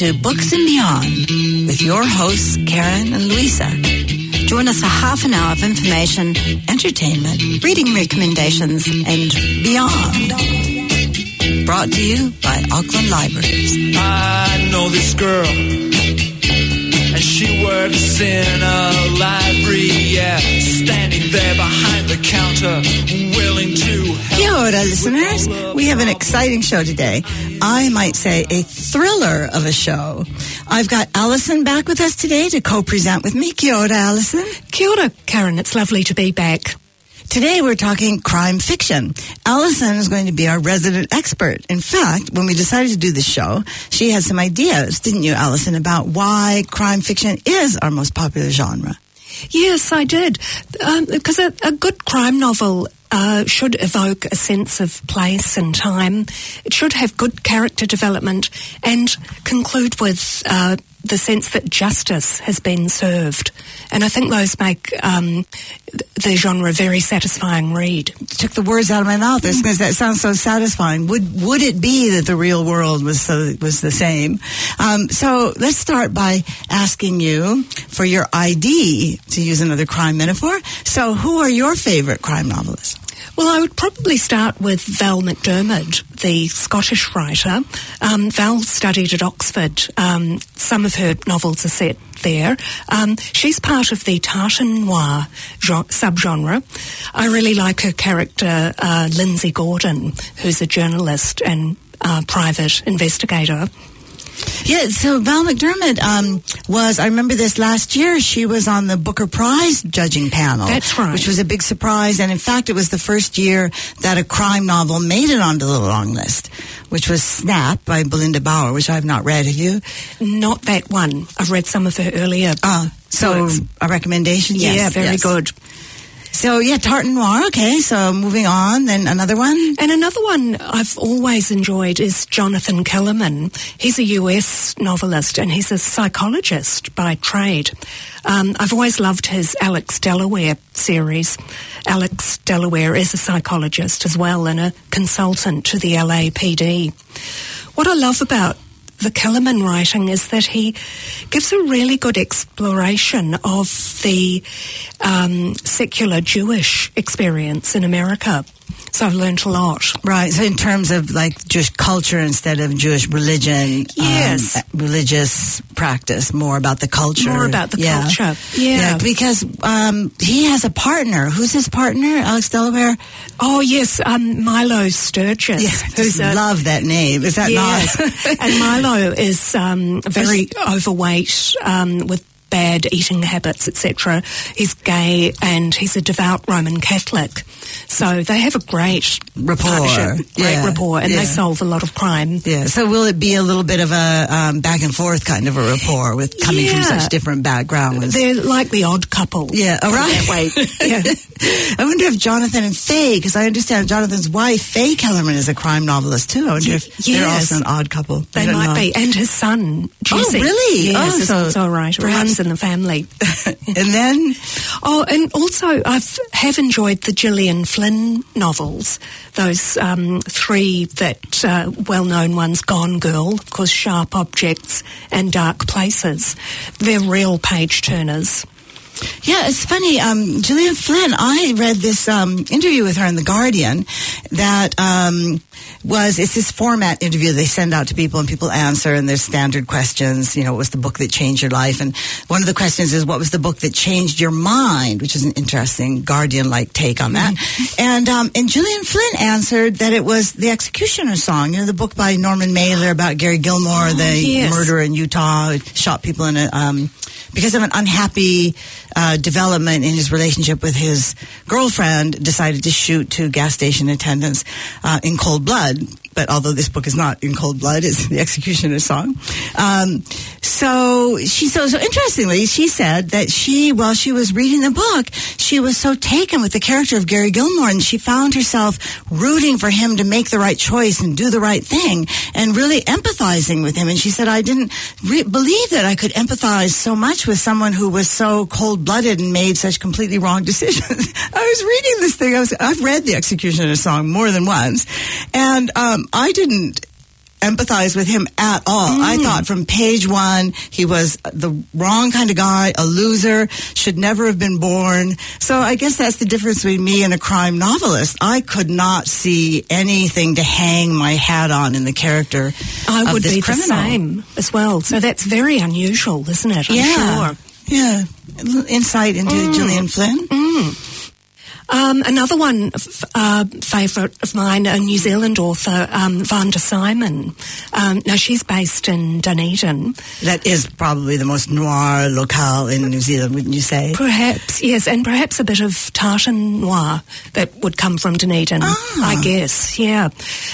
to Books and Beyond with your hosts, Karen and Louisa. Join us for half an hour of information, entertainment, reading recommendations, and beyond. Brought to you by Auckland Libraries. I know this girl, she works in a library, yeah, standing there behind the counter, willing to help. Kia ora, listeners. We have an exciting show today. I might say a thriller of a show. I've got Allison back with us today to co-present with me. Kia ora, Alison. Kia ora, Karen. It's lovely to be back. Today we're talking crime fiction. Allison is going to be our resident expert. In fact, when we decided to do this show, she had some ideas, didn't you, Allison, about why crime fiction is our most popular genre. Yes, I did. Um, because a, a good crime novel uh, should evoke a sense of place and time. It should have good character development and conclude with uh, the sense that justice has been served. And I think those make um, the genre a very satisfying read. Took the words out of my mouth because that sounds so satisfying. Would would it be that the real world was so, was the same? Um, so let's start by asking you for your ID to use another crime metaphor. So who are your favorite crime novelists? Well, I would probably start with Val McDermid, the Scottish writer. Um, Val studied at Oxford. Um, some of her novels are set there. Um, she's part of the tartan noir genre, subgenre. I really like her character, uh, Lindsay Gordon, who's a journalist and uh, private investigator. Yeah, so Val McDermid um, was, I remember this last year, she was on the Booker Prize judging panel. That's right. Which was a big surprise. And in fact, it was the first year that a crime novel made it onto the long list, which was Snap by Belinda Bauer, which I've not read. Have you? Not that one. I've read some of her earlier. Uh, so works. a recommendation? Yes, yeah, very yes. good. So yeah, Tartan Noir. Okay, so moving on. Then another one. And another one I've always enjoyed is Jonathan Kellerman. He's a US novelist and he's a psychologist by trade. Um, I've always loved his Alex Delaware series. Alex Delaware is a psychologist as well and a consultant to the LAPD. What I love about the Kellerman writing is that he gives a really good exploration of the um, secular Jewish experience in America. So I've learned a lot. Right. So in terms of like Jewish culture instead of Jewish religion, Yes. um, religious practice, more about the culture. More about the Yeah. culture. Yeah. because um, he has a partner. Who's his partner? Alex Delaware. Oh yes, um, Milo Sturgis, Yeah, who's a love that name. Is that yes, not? and Milo is um, very overweight um, with bad eating habits, etc. He's gay and he's a devout Roman Catholic, so they have a great Rapport. great Yeah, rapport, and yeah. they solve a lot of crime. yeah. So will it be a little bit of a um, back and forth kind of a rapport with coming from such different backgrounds? They're like the odd couple. Yeah, all right. Way. Yeah. I wonder if Jonathan and Faye, because I understand Jonathan's wife, Faye Kellerman, is a crime novelist too. I wonder if they're also an odd couple. They might know. be, and his son Jesse. really? Yes, Oh, so also a writer. perhaps- Runs in the family. and then, Oh, and also I've have enjoyed the Gillian Flynn novels. Those um, three that uh, well-known ones: Gone Girl, of course, Sharp Objects, and Dark Places. They're real page turners. Yeah, it's funny. Um, Gillian Flynn, I read this um, interview with her in The Guardian that um, was, it's this format interview they send out to people and people answer and there's standard questions. You know, what was the book that changed your life? And one of the questions is, what was the book that changed your mind? Which is an interesting Guardian-like take on that. And, um, and Gillian Flynn answered that it was The Executioner Song, you know, the book by Norman Mailer about Gary Gilmore, the yes. murderer in Utah, who shot people in a, um, because of an unhappy uh, development in his relationship with his girlfriend, decided to shoot two gas station attendants uh, in cold blood. But although this book is not in cold blood, it's the executioner's song. Um, so she, so, so interestingly, she said that she, while she was reading the book, she was so taken with the character of Gary Gilmore and she found herself rooting for him to make the right choice and do the right thing and really empathizing with him. And she said, I didn't re- believe that I could empathize so much with someone who was so cold blooded and made such completely wrong decisions. I was reading this thing. I was, I've read the Executioner's song more than once, and um, I didn't empathize with him at all. I thought from page one he was the wrong kind of guy, a loser, should never have been born. So I guess that's the difference between me and a crime novelist. I could not see anything to hang my hat on in the character I of would this be criminal. the same as well. So that's very unusual, isn't it? I'm yeah, sure. yeah. Insight into Mm. Gillian Flynn. Um, another one uh, favourite of mine, a New Zealand author, um, Vanda Symon. Um, now she's based in Dunedin. That is probably the most noir locale in New Zealand, wouldn't you say? Perhaps, yes, and perhaps a bit of tartan noir that would come from Dunedin, Ah. I guess, yeah.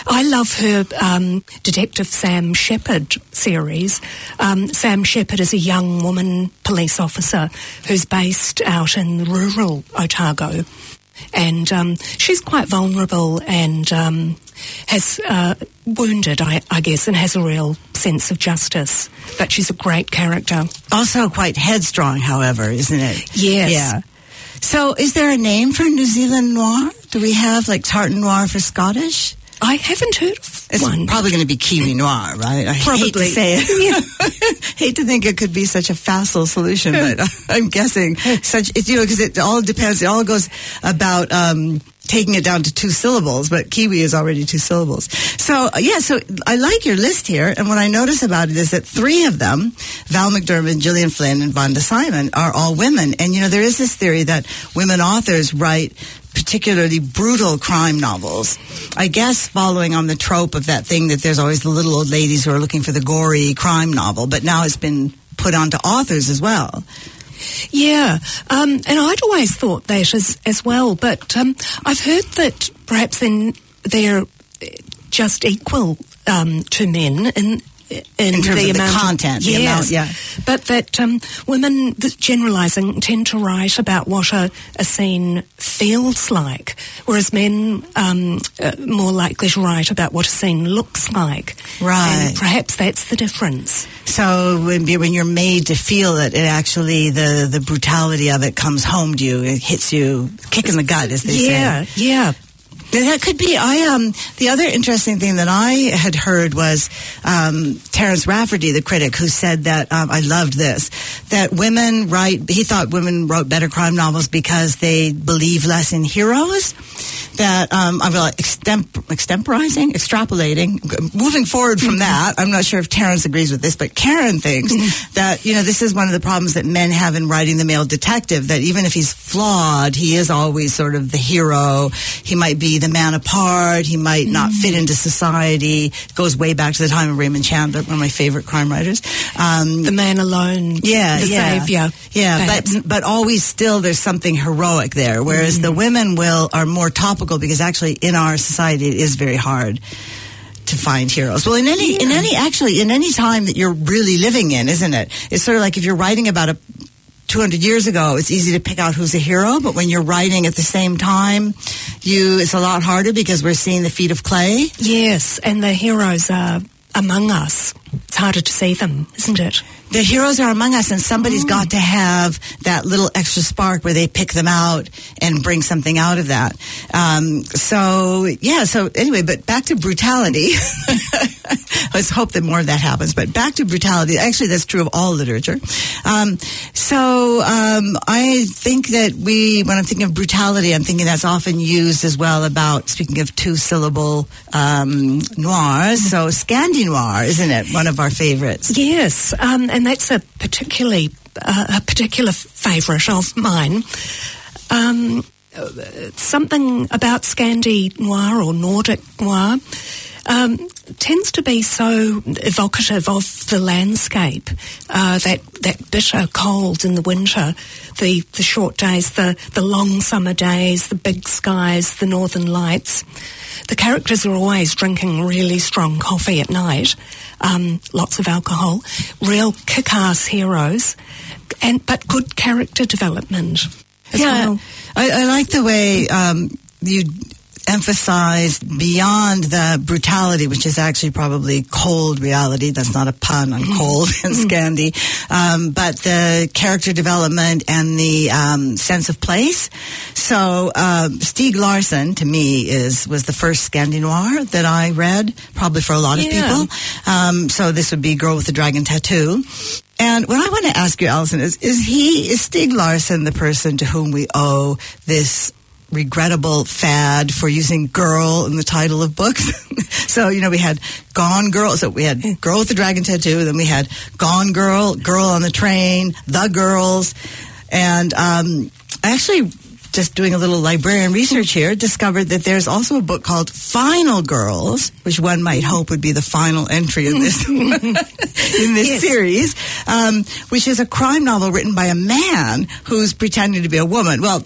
I love her um, Detective Sam Shephard series. Um, Sam Shephard is a young woman police officer who's based out in rural Otago. And um, she's quite vulnerable and um, has uh, wounded, I, I guess, and has a real sense of justice. But she's a great character. Also quite headstrong, however, isn't it? Yes. Yeah. So is there a name for New Zealand noir? Do we have like tartan noir for Scottish? I haven't heard of It's one. probably going to be Kiwi noir, right? I hate to Probably. say it. hate to think it could be such a facile solution, but I'm guessing such, you know, because it all depends. It all goes about, um, taking it down to two syllables, but Kiwi is already two syllables. So, uh, yeah, so I like your list here. And what I notice about it is that three of them, Val McDermid, Gillian Flynn, and Vanda Symon, are all women. And, you know, there is this theory that women authors write particularly brutal crime novels. I guess following on the trope of that thing that there's always the little old ladies who are looking for the gory crime novel, but now it's been put onto authors as well. Yeah, um, and I'd always thought that as as well, but um, I've heard that perhaps then they're just equal um, to men in. In, In terms the of the amount content, the yes, amount, yeah. But that um, women, generalising, tend to write about what a, a scene feels like, whereas men um, uh, more likely to write about what a scene looks like. Right. And perhaps that's the difference. So when, when you're made to feel it, it actually the the brutality of it comes home to you. It hits you, kick in the gut, as they yeah, say. yeah. Yeah, That could be. I um. The other interesting thing that I had heard was um, Terence Rafferty, the critic, who said that um, I loved this. That women write. He thought women wrote better crime novels because they believe less in heroes. That um, I'm like extemp- extemporizing, extrapolating, moving forward from that. I'm not sure if Terence agrees with this, but Karen thinks that you know this is one of the problems that men have in writing the male detective. That even if he's flawed, he is always sort of the hero. He might be the man apart. He might not fit into society. It goes way back to the time of Raymond Chandler, one of my favorite crime writers. Um, The man alone. yeah, the yeah. savior. Yeah, perhaps. but but always still there's something heroic there. Whereas the women will are more topical because actually in our society it is very hard to find heroes. Well, in any in any actually in any time that you're really living in, isn't it? It's sort of like if you're writing about a 200 years ago, it's easy to pick out who's a hero, but when you're writing at the same time, you it's a lot harder because we're seeing the feet of clay. Yes, and the heroes are among us. It's harder to see them, isn't it? The heroes are among us and somebody's got to have that little extra spark where they pick them out and bring something out of that. Um, so yeah so anyway but back to brutality. Let's hope that more of that happens. But back to brutality. Actually that's true of all literature. Um, so um, i think that we when i'm thinking of brutality i'm thinking that's often used as well about speaking of two syllable um, noirs. So scandi noir isn't it? One of our favorites. Yes, um, and that's a particularly uh, a particular favourite of mine. Um, something about Scandi noir or Nordic noir um, tends to be so evocative of the landscape. Uh, that that bitter cold in the winter, the the short days, the the long summer days, the big skies, the northern lights. The characters are always drinking really strong coffee at night, um, lots of alcohol, real kick-ass heroes, and but good character development as yeah, well. I, I like the way um, you emphasized beyond the brutality, which is actually probably cold reality. That's not a pun on cold and Scandi, um, but the character development and the um, sense of place. So uh, Stieg Larsson, to me, is was the first Scandi noir that I read, probably for a lot of Yeah. people. Um, so this would be Girl with the Dragon Tattoo. And what I want to ask you, Allison, is is he is Stieg Larsson the person to whom we owe this regrettable fad for using girl in the title of books? so you know we had Gone Girl, so we had Girl with the Dragon Tattoo, then we had Gone Girl, Girl on the Train, The Girls, and um, I actually. Just doing a little librarian research here, discovered that there's also a book called Final Girls, which one might hope would be the final entry in this in this Yes. series, um, which is a crime novel written by a man who's pretending to be a woman. Well,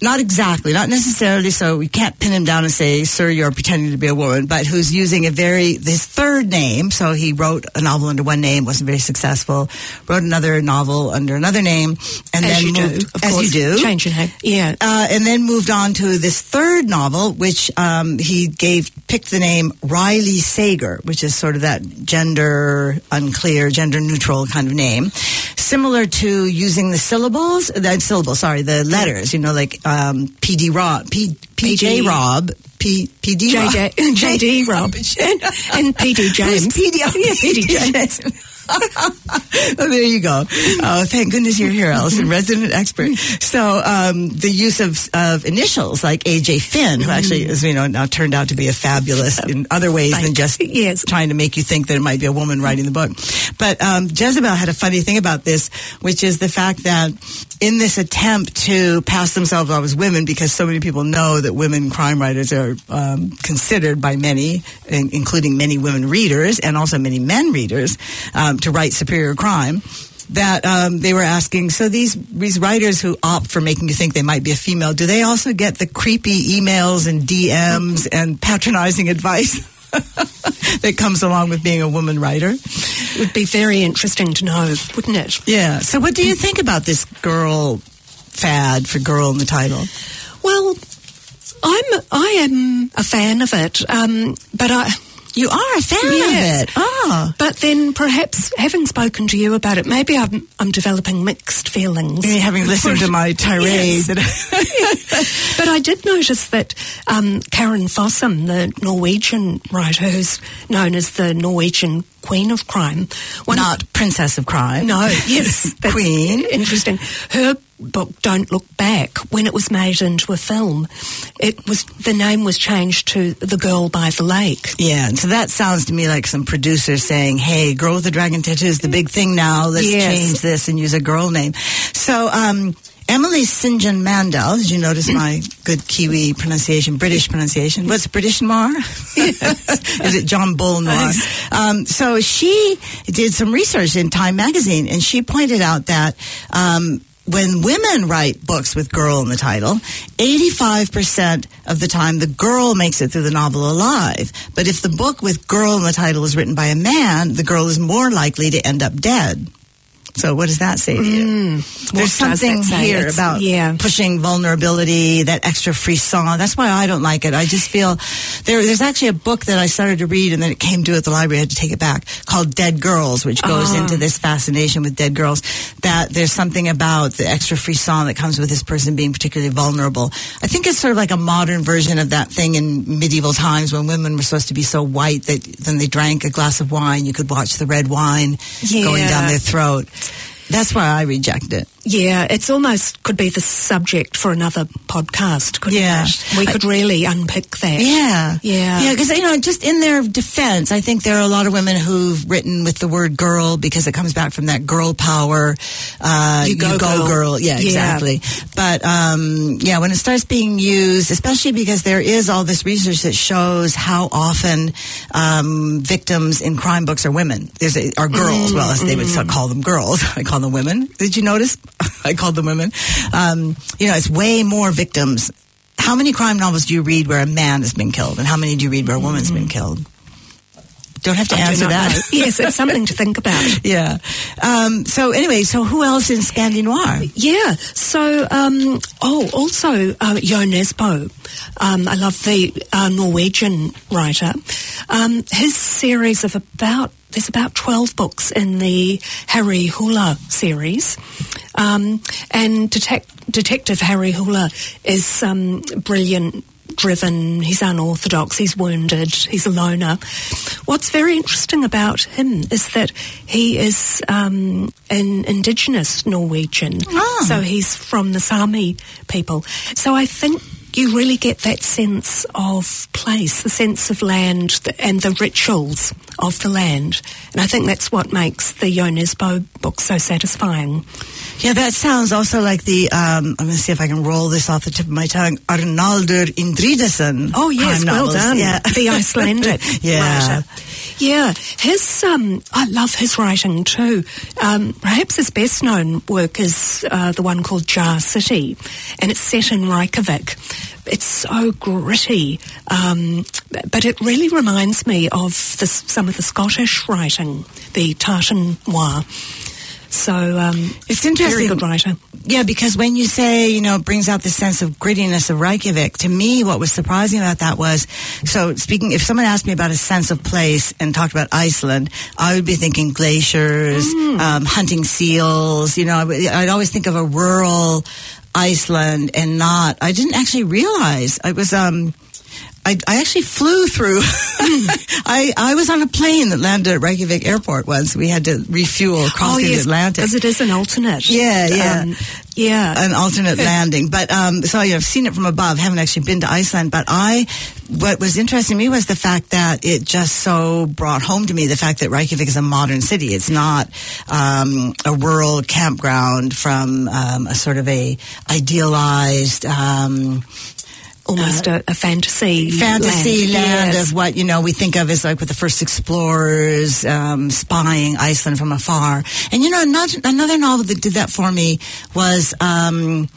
not exactly, not necessarily. So we can't pin him down and say, "Sir, you're pretending to be a woman," but who's using a very his third name. So he wrote a novel under one name, wasn't very successful. Wrote another novel under another name, and as then you moved, do, of as course. you do, Change your name. Yeah. uh, and then moved on to this third novel, which um, he gave picked the name Riley Sager, which is sort of that gender unclear, gender neutral kind of name, similar to using the syllables, the syllables, sorry, the letters. You know, like um, PD Robb, P, PJ. Robb, P, PD Robb. JJ, JD Robb and, and PD James. PD? Yeah, PD James. oh, there you go. Oh, thank goodness you're here, Alison, resident expert. So, um, the use of, of initials like AJ Finn, who actually is, you know, now turned out to be a fabulous in other ways than just yes. trying to make you think that it might be a woman writing the book. But um, Jezebel had a funny thing about this, which is the fact that in this attempt to pass themselves off as women, because so many people know that women crime writers are um, considered by many, in- including many women readers and also many men readers, um, to write superior crime. That um, they were asking, so these these writers who opt for making you think they might be a female, do they also get the creepy emails and DMs and patronizing advice that comes along with being a woman writer? It Would be very interesting to know, wouldn't it? Yeah. So, what do you think about this girl fad for girl in the title? Well, I'm I am a fan of it, um, but I. You are a fan Yes. of it. Oh. But then, perhaps having spoken to you about it, maybe I'm, I'm developing mixed feelings. Having listened to my tirade, Yes. But I did notice that um, Karin Fossum, the Norwegian writer who's known as the Norwegian Queen of Crime, one not Princess of Crime. No, yes, Queen. Interesting. Her book "Don't Look Back" when it was made into a film, it was the name was changed to "The Girl by the Lake." Yeah, and so that sounds to me like some producer saying, "Hey, girl with the dragon tattoo is the big thing now. Let's Yes. change this and use a girl name." So, um, Emily St. John Mandel, did you notice my good Kiwi pronunciation, British pronunciation? What's British Noir? is it John Bull Noir? Um, so she did some research in Time magazine, and she pointed out that. Um, when women write books with girl in the title, 85% of the time the girl makes it through the novel alive. But if the book with girl in the title is written by a man, the girl is more likely to end up dead. So what does that say to you? There's Mm. Does something here It's- about yeah. pushing vulnerability, that extra frisson. That's why I don't like it. I just feel there, there's actually a book that I started to read and then it came due at the library. I had to take it back called Dead Girls, which goes Ah. into this fascination with dead girls. That there's something about the extra frisson that comes with this person being particularly vulnerable. I think it's sort of like a modern version of that thing in medieval times when women were supposed to be so white that then they drank a glass of wine. You could watch the red wine going down their throat. That's why I reject it. Yeah, it's almost could be the subject for another podcast. Couldn't Yeah. it? we could really unpick that. Yeah. Yeah. Yeah, because, you know, just in their defense, I think there are a lot of women who've written with the word girl because it comes back from that girl power. Uh, You go girl. Yeah, Yeah. exactly. But, um, yeah, when it starts being used, especially because there is all this research that shows how often, um, victims in crime books are women. There's a, are girls. Well, as they would Mm-hmm. call them girls. I call them women. Did you notice? I called them women. Um, you know, it's way more victims how many crime novels do you read where a man has been killed, and how many do you read where a woman's been killed? Don't have to I answer that. yes, it's something to think about. yeah. Um, so anyway, so who else in Scandinoir? Yeah. So, um, oh, also uh, Jo Nesbo. Um, I love the uh, Norwegian writer. Um, his series of about there's about twelve books in the Harry Hole series, um, and detect, Detective Harry Hole is um, brilliant. Driven, he's unorthodox, he's wounded, he's a loner. What's very interesting about him is that he is um, an indigenous Norwegian. Ah. So he's from the Sami people. So I think you really get that sense of place, the sense of land and the rituals of the land. And I think that's what makes the Jo Nesbo book so satisfying. Yeah, that sounds also like the. Um, I'm going to see if I can roll this off the tip of my tongue. Arnaldur Indridason. Oh yes, well novels. done. Yeah, The Icelandic Yeah. writer. Yeah, his um, I love his writing too. Um, perhaps his best known work is uh, the one called Jar City, and it's set in Reykjavik. It's so gritty, um, but it really reminds me of the, some of the Scottish writing, the Tartan Noir. So um, It's very interesting. good writer. Yeah, because when you say, you know, it brings out the sense of grittiness of Reykjavik, to me, what was surprising about that was, so speaking, if someone asked me about a sense of place and talked about Iceland, I would be thinking glaciers, um, hunting seals, you know, I would- always think of a rural Iceland and not, I didn't actually realize I was, um, I, I actually flew through. I, I was on a plane that landed at Reykjavik Airport once. We had to refuel crossing the Atlantic because it is an alternate. Yeah, yeah. Um, yeah. an alternate landing. But um, so you know, I've seen it from above. Haven't actually been to Iceland, but I. What was interesting to me was the fact that it just so brought home to me the fact that Reykjavik is a modern city. It's not um, a rural campground from um, a sort of a idealized. Almost a, a fantasy fantasy land, Yes. of what you know we think of as like with the first explorers um, spying Iceland from afar. And you know another, another novel that did that for me was. Um,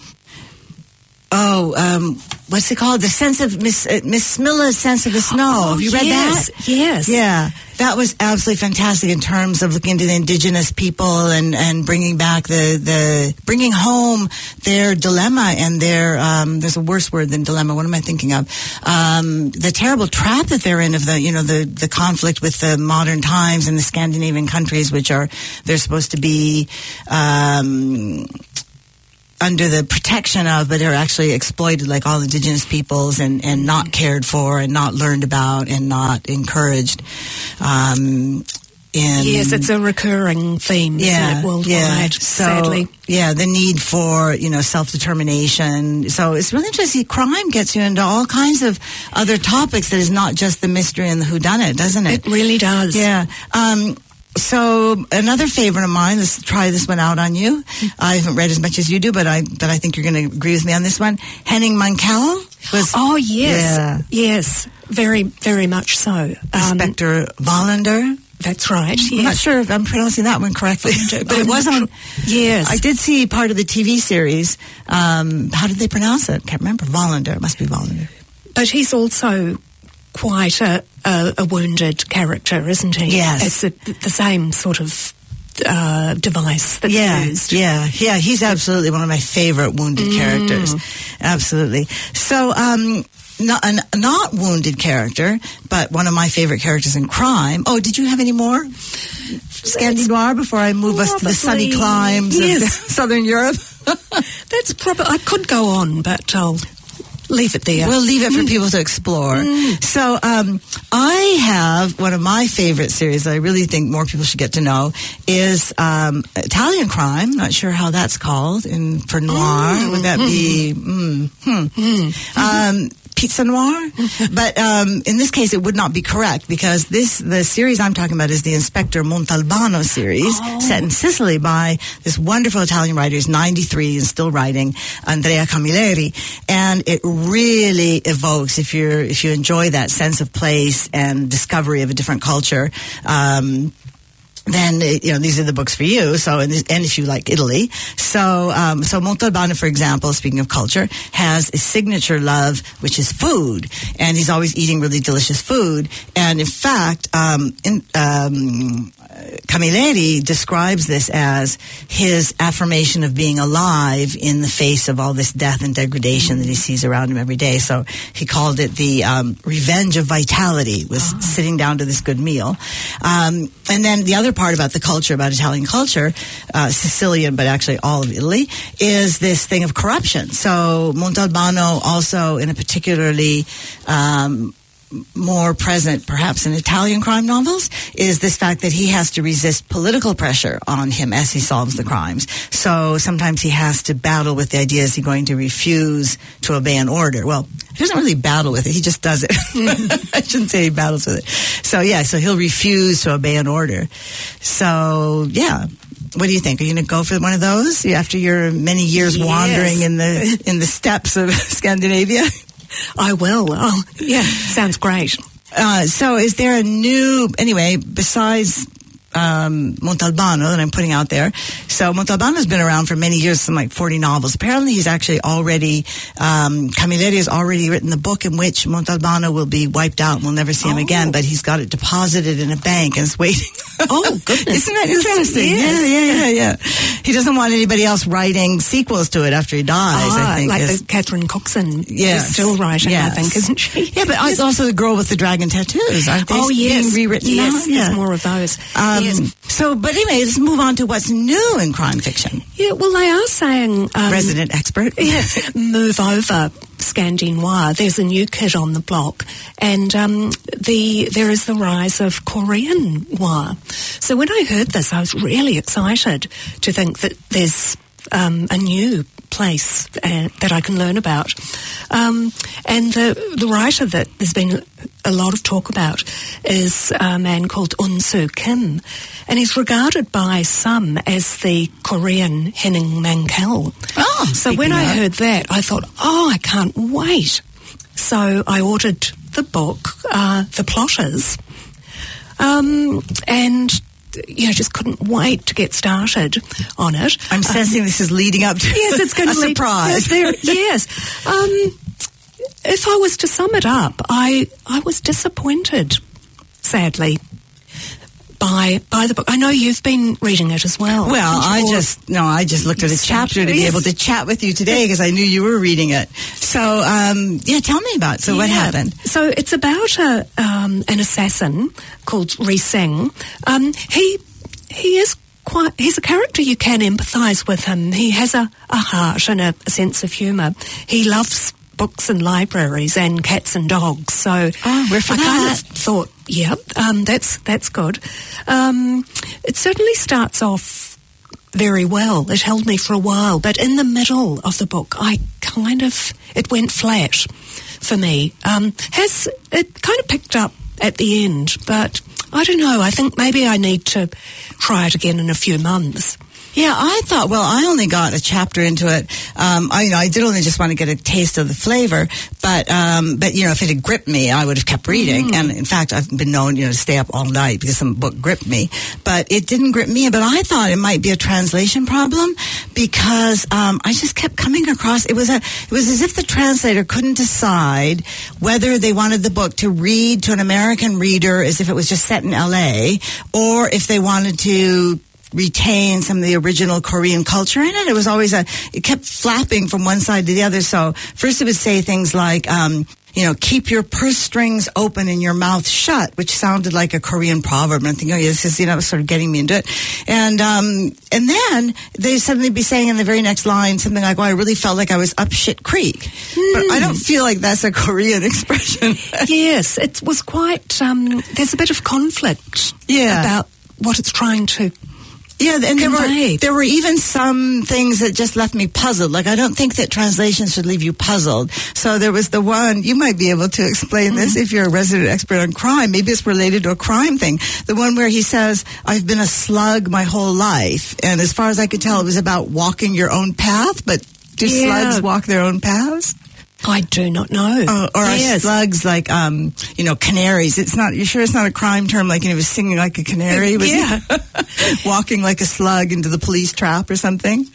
Oh, um, what's it called? The sense of Miss uh, Miss Smilla's sense of the snow. Have you read Oh, yes, that? yes. Yeah, that was absolutely fantastic in terms of looking into the indigenous people and, and bringing back the, the bringing home their dilemma and their um, there's a worse word than dilemma. What am I thinking of? Um, the terrible trap that they're in of the you know the the conflict with the modern times and the Scandinavian countries, which are they're supposed to be. Um, under the protection of, but are actually exploited like all indigenous peoples and, and not cared for and not learned about and not encouraged. Um, in, Yes, it's a recurring theme, yeah, isn't it, worldwide, yeah. So, sadly. yeah, the need for you know self determination. So it's really interesting. Crime gets you into all kinds of other topics that is not just the mystery and the whodunit, doesn't it? It really does. Yeah. Um, so another favorite of mine. Let's try this one out on you. I haven't read as much as you do, but I but I think you're going to agree with me on this one. Henning Mankell was Oh, yes. Yeah. Yes, very, very much so. Um, Inspector Wallander. that's right, I'm not sure if I'm pronouncing that one correctly, but it was on. Yes. I did see part of the TV series. Um, how did they pronounce it? Can't remember. Wallander. It must be Wallander. But he's also quite a, a, a wounded character, isn't he? Yes. It's the, the same sort of uh, device that's Yeah, used. yeah, yeah. He's absolutely one of my favorite wounded Mm. characters. Absolutely. So, um, not a not wounded character, but one of my favorite characters in crime. Oh, did you have any more? Scandinoir before I move us to the sunny climes yes. of Southern Europe. That's probably, I could go on, but I'll leave it there. We'll leave it for people to explore. So, um, I have one of my favorite series that I really think more people should get to know is um, Italian crime. Not sure how that's called in for noir. Would that be? Mm, hmm. Um, Pizza noir, but um, in this case, it would not be correct because this the series I'm talking about is the Inspector Montalbano series, set in Sicily by this wonderful Italian writer. Who's 93 and still writing, Andrea Camilleri, and it really evokes if you're if you enjoy that sense of place and discovery of a different culture. Um, then uh, you know these are the books for you. So and, this- and if you like Italy, so um, so Montalbano, for example, speaking of culture, has a signature love which is food, and he's always eating really delicious food. And in fact, um, in, um, Camilleri describes this as his affirmation of being alive in the face of all this death and degradation that he sees around him every day. So he called it the um, revenge of vitality, was sitting down to this good meal. Um, and then the other part about the culture, about Italian culture, uh, Sicilian, but actually all of Italy, is this thing of corruption. So Montalbano also, in a particularly um, more present perhaps in Italian crime novels is this fact that he has to resist political pressure on him as he solves the crimes. So sometimes he has to battle with the idea is he going to refuse to obey an order? Well, he doesn't really battle with it. He just does it. I shouldn't say he battles with it. So yeah, so he'll refuse to obey an order. So yeah. What do you think? Are you going to go for one of those after your many years Yes. wandering in the in the steppes of Scandinavia? I will. Oh, yeah, sounds great. Uh, so is there a new anyway besides um, Montalbano that I'm putting out there? So Montalbano's been around for many years, some like 40 novels. Apparently, he's actually already um, Camilleri has already written the book in which Montalbano will be wiped out. and We'll never see him Oh. again, but he's got it deposited in a bank and is waiting. Oh, goodness. Isn't that interesting? Yes. Yeah, yeah, yeah, yeah. He doesn't want anybody else writing sequels to it after he dies. Ah, I think like is- the Catherine Cookson Yes. is still writing, Yes. I think, isn't she? Yeah, but it's also the girl with the dragon tattoos, aren't they? Oh, yes. being rewritten yes, now? there's more of those. Um, yes. So, but anyway, let's move on to what's new in crime fiction. Yeah, well, they are saying... Um, Resident expert. yeah, move over Scandinoir. There's a new kid on the block, and um, the there is the rise of Korean noir. So when I heard this, I was really excited to think that there's um, a new place uh, that I can learn about. Um, and the the writer that there's been a lot of talk about is a man called Unsu Kim, and he's regarded by some as the Korean Henning Mankell. Oh, so when I heard that, I thought, oh, I can't wait. So I ordered the book, uh, The Plotters, um, and you know, just couldn't wait to get started on it. I'm sensing this is leading up to Yes, it's going a to lead- surprise. Yes, there- yes. Um, if I was to sum it up, I I was disappointed, sadly, by by the book. I know you've been reading it as well. Well, I just no, I just looked at a chapter to be able to chat with you today because I knew you were reading it. So, um, yeah, tell me about. it. So, what happened? So it's about a um, an assassin called Seng. Um, he he is quite. He's a character you can empathise with him. He has a, a heart and a, a sense of humour. He loves books and libraries and cats and dogs. So Oh, I kind of thought, yeah, um, that's that's good. Um, it certainly starts off very well. It held me for a while, but in the middle of the book, I kind of it went flat for me. Um, has it kind of picked up at the end, but I don't know. I think maybe I need to try it again in a few months. Yeah, I thought. Well, I only got a chapter into it. Um, I, you know, I did only just want to get a taste of the flavor, but um, but you know, if it had gripped me, I would have kept reading. And in fact, I've been known, you know, to stay up all night because some book gripped me. But it didn't grip me. But I thought it might be a translation problem because um, I just kept coming across. It was a. It was as if the translator couldn't decide whether they wanted the book to read to an American reader as if it was just set in L.A. or if they wanted to retain some of the original Korean culture in it. It was always a, it kept flapping from one side to the other. So first it would say things like, um, you know, keep your purse strings open and your mouth shut, which sounded like a Korean proverb. And I'm thinking, oh, yeah, this is, you know, sort of getting me into it. And, um, and then they suddenly be saying in the very next line something like, oh, I really felt like I was up shit creek. But I don't feel like that's a Korean expression. yes, it was quite. Um, there's a bit of conflict Yeah. about what it's trying to Yeah, and there were there were even some things that just left me puzzled. Like I don't think that translations should leave you puzzled. So there was the one you might be able to explain this mm-hmm. if you're a resident expert on crime. Maybe it's related to a crime thing. The one where he says, "I've been a slug my whole life," and as far as I could tell, it was about walking your own path. But do Yeah. slugs walk their own paths? I do not know. Uh, or are yes. slugs like, um, you know, canaries? It's not. You're sure it's not a crime term? Like, you know, he was singing like a canary, was? Yeah. walking like a slug into the police trap or something.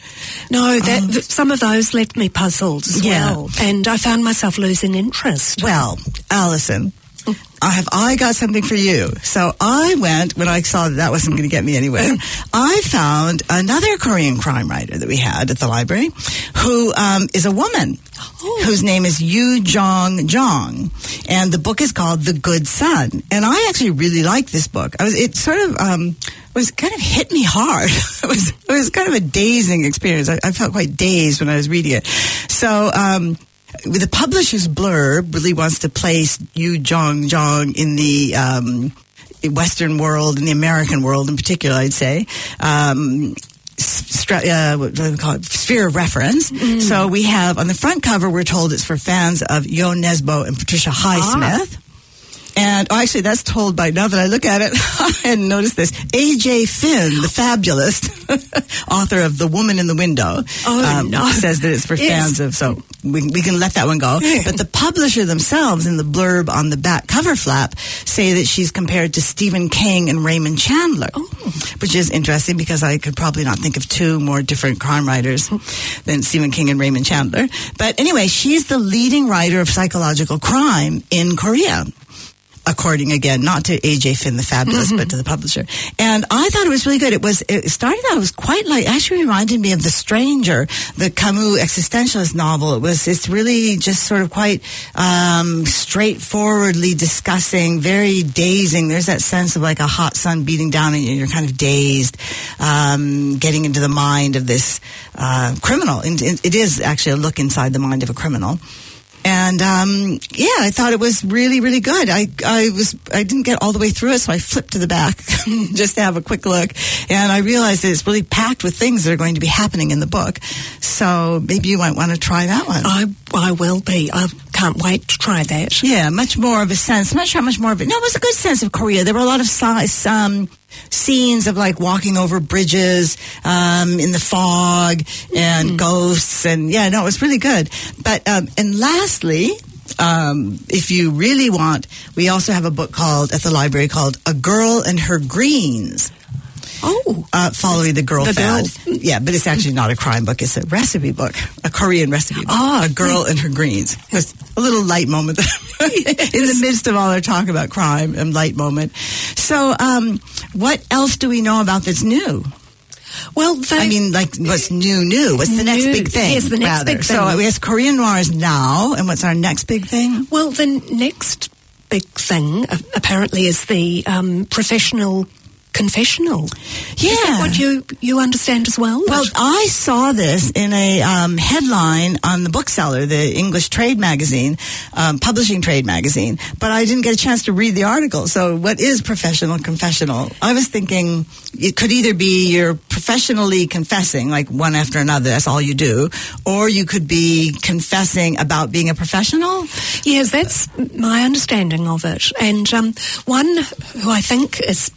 No, that, th- some of those left me puzzled as Um, Yeah. well, and I found myself losing interest. Well, Allison, I have I got something for you. So I went when I saw that that wasn't going to get me anywhere. I found another Korean crime writer that we had at the library, who um, is a woman. Whose name is You-jeong Jeong, and the book is called The Good Son. And I actually really liked this book. I was it sort of um, was kind of hit me hard. it was it was kind of a dazing experience. I, I felt quite dazed when I was reading it. So um, the publisher's blurb really wants to place You-jeong Jeong in the um, Western world, in the American world in particular, I'd say. Um, uh, what do we call it? Sphere of reference. So we have on the front cover, we're told it's for fans of Yo Nesbo and Patricia Highsmith. And oh, actually, that's told by now that I look at it, I hadn't noticed this. A.J. Finn, the fabulous author of The Woman in the Window, Oh, um, no. says that it's for Yes. fans of, so we, we can let that one go. But the publisher themselves, in the blurb on the back cover flap, say that she's compared to Stephen King and Raymond Chandler, oh. which is interesting because I could probably not think of two more different crime writers than Stephen King and Raymond Chandler. But anyway, she's the leading writer of psychological crime in Korea according again not to AJ Finn the fabulous but to the publisher. And I thought it was really good. It was it started out it was quite like actually reminded me of The Stranger the Camus existentialist novel. It was it's really just sort of quite um, straightforwardly discussing very dazing. There's that sense of like a hot sun beating down and you're kind of dazed um, getting into the mind of this uh, criminal. And it is actually a look inside the mind of a criminal and um, yeah, I thought it was really, really good. I, I was, I didn't get all the way through it, so I flipped to the back just to have a quick look, and I realized that it's really packed with things that are going to be happening in the book. So maybe you might want to try that one. I, I will be. I can't wait to try that. Yeah, much more of a sense. I'm not sure how much more of it. No, it was a good sense of Korea. There were a lot of size, um, scenes of like walking over bridges um, in the fog and ghosts, and yeah, no, it was really good. But um, and lastly. Um, if you really want, we also have a book called at the library called "A Girl and Her Greens." Oh, uh, following the girl The fad. girl. Yeah, but it's actually not a crime book. It's a recipe book, a Korean recipe book. Ah, a girl and her greens. It's a little light moment in the midst of all our talk about crime and light moment. So, um, what else do we know about that's new? well, I mean, like, what's new, new? What's the next New. big thing? Yes, the next rather? big So, thing. we have Korean noir is now, and what's our next big thing? well, the next big thing uh, apparently is the um, professional confessional. Is Yeah. that what you you understand as well? Well, I saw this in a um, headline on the bookseller, the English trade magazine, um, publishing trade magazine, but I didn't get a chance to read the article. So, what is professional confessional? I was thinking it could either be you're professionally confessing, like one after another, that's all you do, or you could be confessing about being a professional. Yes, that's my understanding of it. And um, one who I think is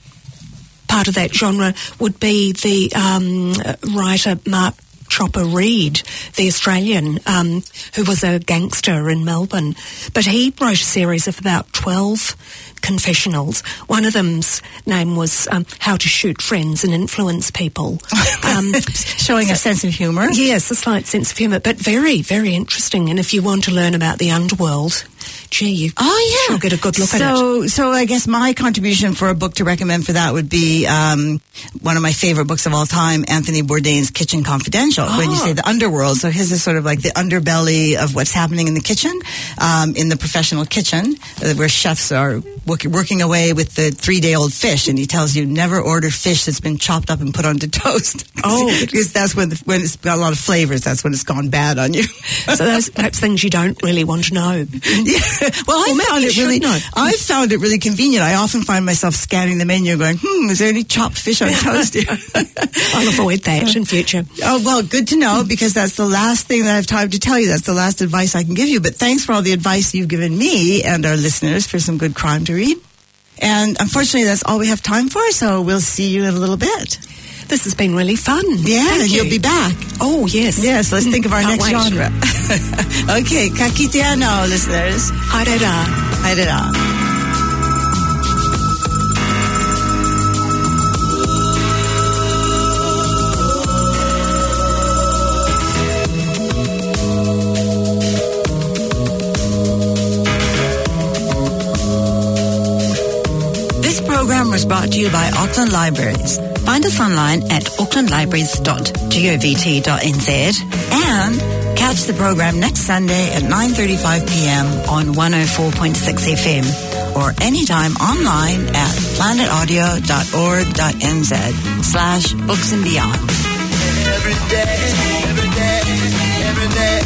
part of that genre would be the um, writer Mark Chopper Read, the Australian, um, who was a gangster in Melbourne. But he wrote a series of about 12 confessionals. One of them's name was um, How to Shoot Friends and Influence People. Um, Showing a sense of humor. Yes, a slight sense of humour, but very, very interesting. And if you want to learn about the underworld, gee, you Oh yeah, sure get a good look at it. so, So, I guess my contribution for a book to recommend for that would be um, one of my favorite books of all time, Anthony Bourdain's Kitchen Confidential. When you Oh. say the underworld, so his is sort of like the underbelly of what's happening in the kitchen, um, in the professional kitchen, uh, where chefs are work, working away with the three-day-old fish, and he tells you never order fish that's been chopped up and put onto toast. Oh. because that's when the, when it's got a lot of flavors. That's when it's gone bad on you. so those perhaps things you don't really want to know. Yeah. Well, I Well, found it really. I found it really convenient. I often find myself scanning the menu, going, "Hmm, is there any chopped fish on toast here?" I'll avoid that in future. oh well, good to know because that's the last thing that I have time to tell you. That's the last advice I can give you. But thanks for all the advice you've given me and our listeners for some good crime to read. And unfortunately, that's all we have time for. So we'll see you in a little bit. This has been really fun. Yeah, Thank you. you'll be back. Oh, yes. Yes, let's think of our next wait. genre. okay, Ka kite anō, listeners. Haidara. This program was brought to you by Auckland Libraries. Find us online at aucklandlibraries.govt.nz and catch the program next Sunday at 9.35 p.m. on 104.6 FM or anytime online at planetaudio.org.nz slash books and beyond. Every day, every day, every day,